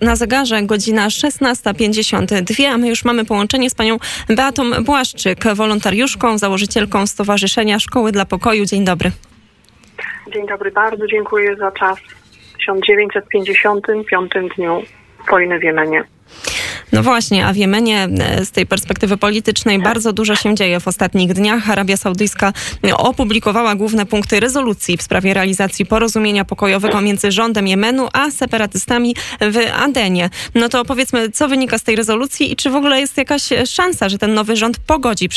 Na zegarze godzina 16.52, a my już mamy połączenie z panią Beatą Błaszczyk, wolontariuszką, założycielką Stowarzyszenia Szkoły dla Pokoju. Dzień dobry. Dzień dobry, bardzo dziękuję za czas w 1955 dniu wojny w Jemenie. No właśnie, a w Jemenie e, z tej perspektywy politycznej bardzo dużo się dzieje w ostatnich dniach. Arabia Saudyjska opublikowała główne punkty rezolucji w sprawie realizacji porozumienia pokojowego między rządem Jemenu a separatystami w Adenie. No to powiedzmy, co wynika z tej rezolucji i czy w ogóle jest jakaś szansa, że ten nowy rząd pogodzi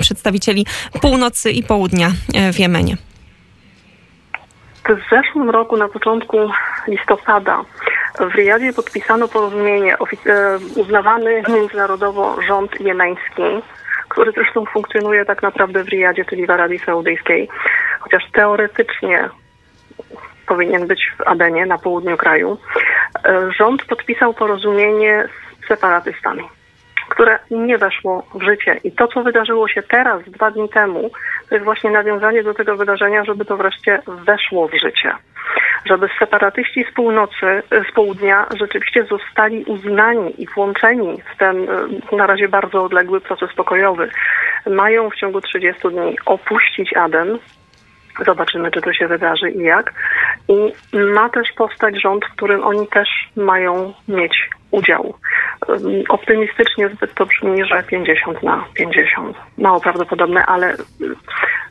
przedstawicieli północy i południa e, w Jemenie? W zeszłym roku, na początku listopada, w Riyadzie podpisano porozumienie e, uznawany międzynarodowo rząd jemeński, który zresztą funkcjonuje tak naprawdę w Riyadzie, czyli w Arabii Saudyjskiej, chociaż teoretycznie powinien być w Adenie, na południu kraju. E, rząd podpisał porozumienie z separatystami które nie weszło w życie. I to, co wydarzyło się teraz, dwa dni temu, to jest właśnie nawiązanie do tego wydarzenia, żeby to wreszcie weszło w życie. Żeby separatyści z północy, z południa rzeczywiście zostali uznani i włączeni w ten e, na razie bardzo odległy proces pokojowy. Mają w ciągu 30 dni opuścić Aden, Zobaczymy, czy to się wydarzy i jak. I ma też powstać rząd, w którym oni też mają mieć udział. Optymistycznie zbyt to brzmi, że 50 na 50. Mało prawdopodobne, ale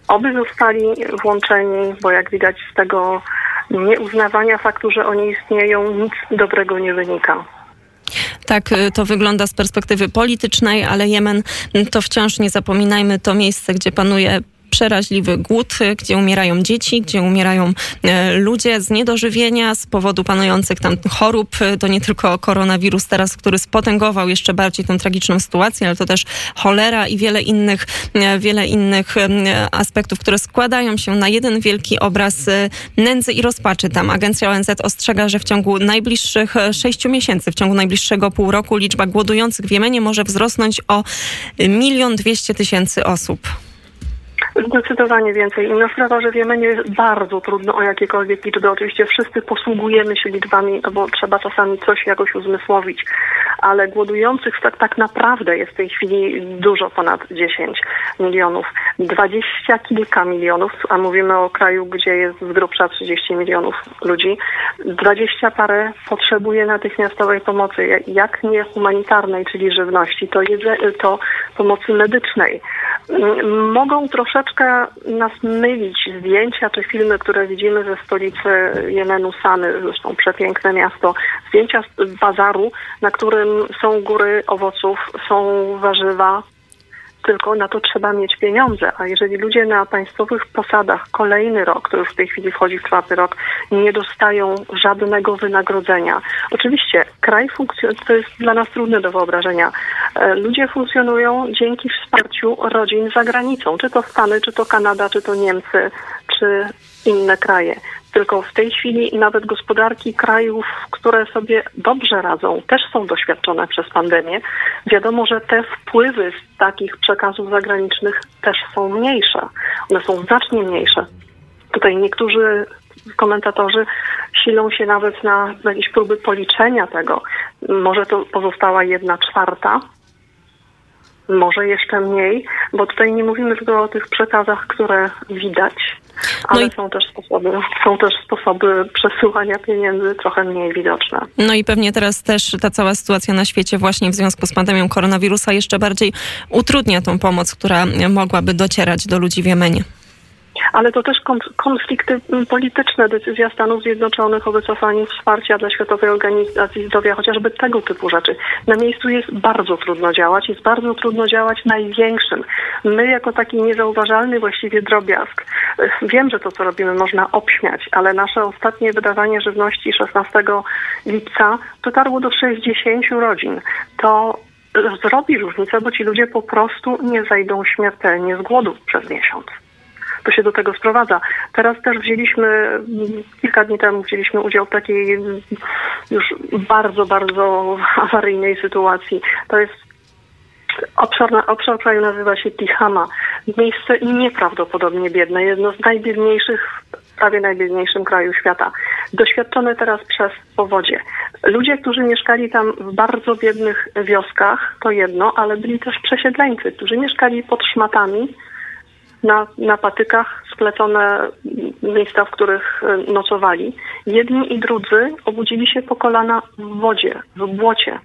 oby zostali włączeni, bo jak widać z tego nieuznawania faktu, że oni istnieją, nic dobrego nie wynika. Tak y, to wygląda z perspektywy politycznej, ale Jemen to wciąż nie zapominajmy to miejsce, gdzie panuje przeraźliwy głód, gdzie umierają dzieci, gdzie umierają e, ludzie z niedożywienia z powodu panujących tam chorób. To nie tylko koronawirus teraz, który spotęgował jeszcze bardziej tę tragiczną sytuację, ale to też cholera i wiele innych, e, wiele innych e, aspektów, które składają się na jeden wielki obraz nędzy i rozpaczy. Tam agencja ONZ ostrzega, że w ciągu najbliższych sześciu miesięcy, w ciągu najbliższego pół roku liczba głodujących w Jemenie może wzrosnąć o milion dwieście tysięcy osób. Zdecydowanie więcej. Inna sprawa, że w Jemenie jest bardzo trudno o jakiekolwiek liczby. Oczywiście wszyscy posługujemy się liczbami, bo trzeba czasami coś jakoś uzmysłowić, ale głodujących tak, tak naprawdę jest w tej chwili dużo ponad 10 milionów. Dwadzieścia kilka milionów, a mówimy o kraju, gdzie jest z grubsza 30 milionów ludzi. Dwadzieścia parę potrzebuje natychmiastowej pomocy, jak nie humanitarnej, czyli żywności, to, jedze, to pomocy medycznej. Mogą troszeczkę nas mylić zdjęcia czy filmy, które widzimy ze stolicy Jemenu Sany, zresztą przepiękne miasto, zdjęcia z bazaru, na którym są góry owoców, są warzywa, tylko na to trzeba mieć pieniądze. A jeżeli ludzie na państwowych posadach kolejny rok, który już w tej chwili wchodzi w czwarty rok, nie dostają żadnego wynagrodzenia. Oczywiście kraj funkcjonuje, to jest dla nas trudne do wyobrażenia. E, ludzie funkcjonują dzięki wsparciu rodzin za granicą, czy to Stany, czy to Kanada, czy to Niemcy, czy inne kraje. Tylko w tej chwili nawet gospodarki krajów, które sobie dobrze radzą, też są doświadczone przez pandemię. Wiadomo, że te wpływy z takich przekazów zagranicznych też są mniejsze. One są znacznie mniejsze. Tutaj niektórzy komentatorzy silą się nawet na jakieś próby policzenia tego. Może to pozostała jedna czwarta, może jeszcze mniej, bo tutaj nie mówimy tylko o tych przekazach, które widać, ale no i... są, też sposoby, są też sposoby przesyłania pieniędzy trochę mniej widoczne. No i pewnie teraz też ta cała sytuacja na świecie właśnie w związku z pandemią koronawirusa jeszcze bardziej utrudnia tą pomoc, która mogłaby docierać do ludzi w Jemenie ale to też konflikty polityczne, decyzja Stanów Zjednoczonych o wycofaniu wsparcia dla Światowej Organizacji Zdrowia, chociażby tego typu rzeczy. Na miejscu jest bardzo trudno działać, jest bardzo trudno działać największym. My jako taki niezauważalny właściwie drobiazg, wiem, że to co robimy można obśmiać, ale nasze ostatnie wydawanie żywności 16 lipca dotarło do 60 rodzin. To zrobi różnicę, bo ci ludzie po prostu nie zajdą śmiertelnie z głodu przez miesiąc to się do tego sprowadza. Teraz też wzięliśmy, kilka dni temu wzięliśmy udział w takiej już bardzo, bardzo awaryjnej sytuacji. To jest Obszar, obszar kraju nazywa się Tihama. Miejsce nieprawdopodobnie biedne, jedno z najbiedniejszych, prawie najbiedniejszym kraju świata. Doświadczone teraz przez powodzie. Ludzie, którzy mieszkali tam w bardzo biednych wioskach, to jedno, ale byli też przesiedleńcy, którzy mieszkali pod szmatami, na, na patykach splecone miejsca, w których e, nocowali. Jedni i drudzy obudzili się po kolana w wodzie, w błocie.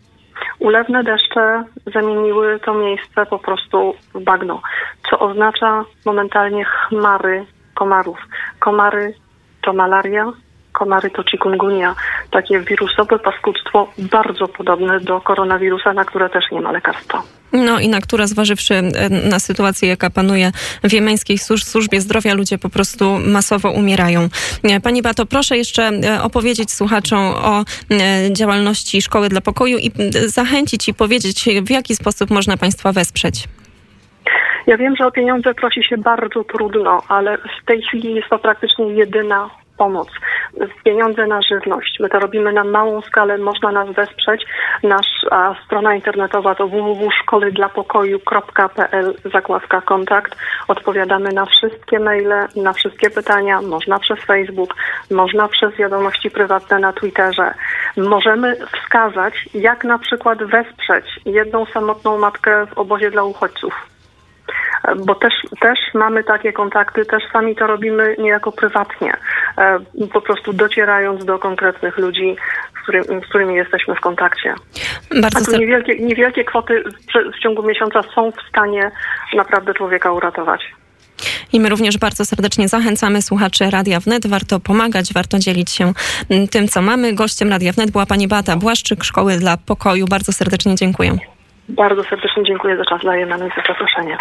Ulewne deszcze zamieniły to miejsce po prostu w bagno, co oznacza momentalnie chmary komarów. Komary to malaria, komary to chikungunya, takie wirusowe paskudztwo bardzo podobne do koronawirusa, na które też nie ma lekarstwa. No i na które zważywszy e, na sytuację, jaka panuje w jemeńskiej służbie zdrowia, ludzie po prostu masowo umierają. E, pani Bato, proszę jeszcze e, opowiedzieć słuchaczom o działalności Szkoły dla Pokoju i zachęcić i powiedzieć, w jaki sposób można Państwa wesprzeć. Ja wiem, że o pieniądze prosi się bardzo trudno, ale w tej chwili jest to praktycznie jedyna pomoc, pieniądze na żywność. My to robimy na małą skalę, można nas wesprzeć. Nasza strona internetowa to www.szkolydlapokoju.pl zakładka kontakt. Odpowiadamy na wszystkie maile, na wszystkie pytania. Można przez Facebook, można przez wiadomości prywatne na Twitterze. Możemy wskazać, jak na przykład wesprzeć jedną samotną matkę w obozie dla uchodźców bo też, też mamy takie kontakty, też sami to robimy niejako prywatnie, po prostu docierając do konkretnych ludzi, z, którym, z którymi jesteśmy w kontakcie. Bardzo A tu niewielkie, niewielkie kwoty w ciągu miesiąca są w stanie naprawdę człowieka uratować. I my również bardzo serdecznie zachęcamy słuchaczy Radia Wnet. Warto pomagać, warto dzielić się mm, tym, co mamy. Gościem Radia Wnet była pani Bata Błaszczyk, Szkoły dla Pokoju. Bardzo serdecznie dziękuję. Bardzo serdecznie dziękuję za czas dla i za zaproszenie.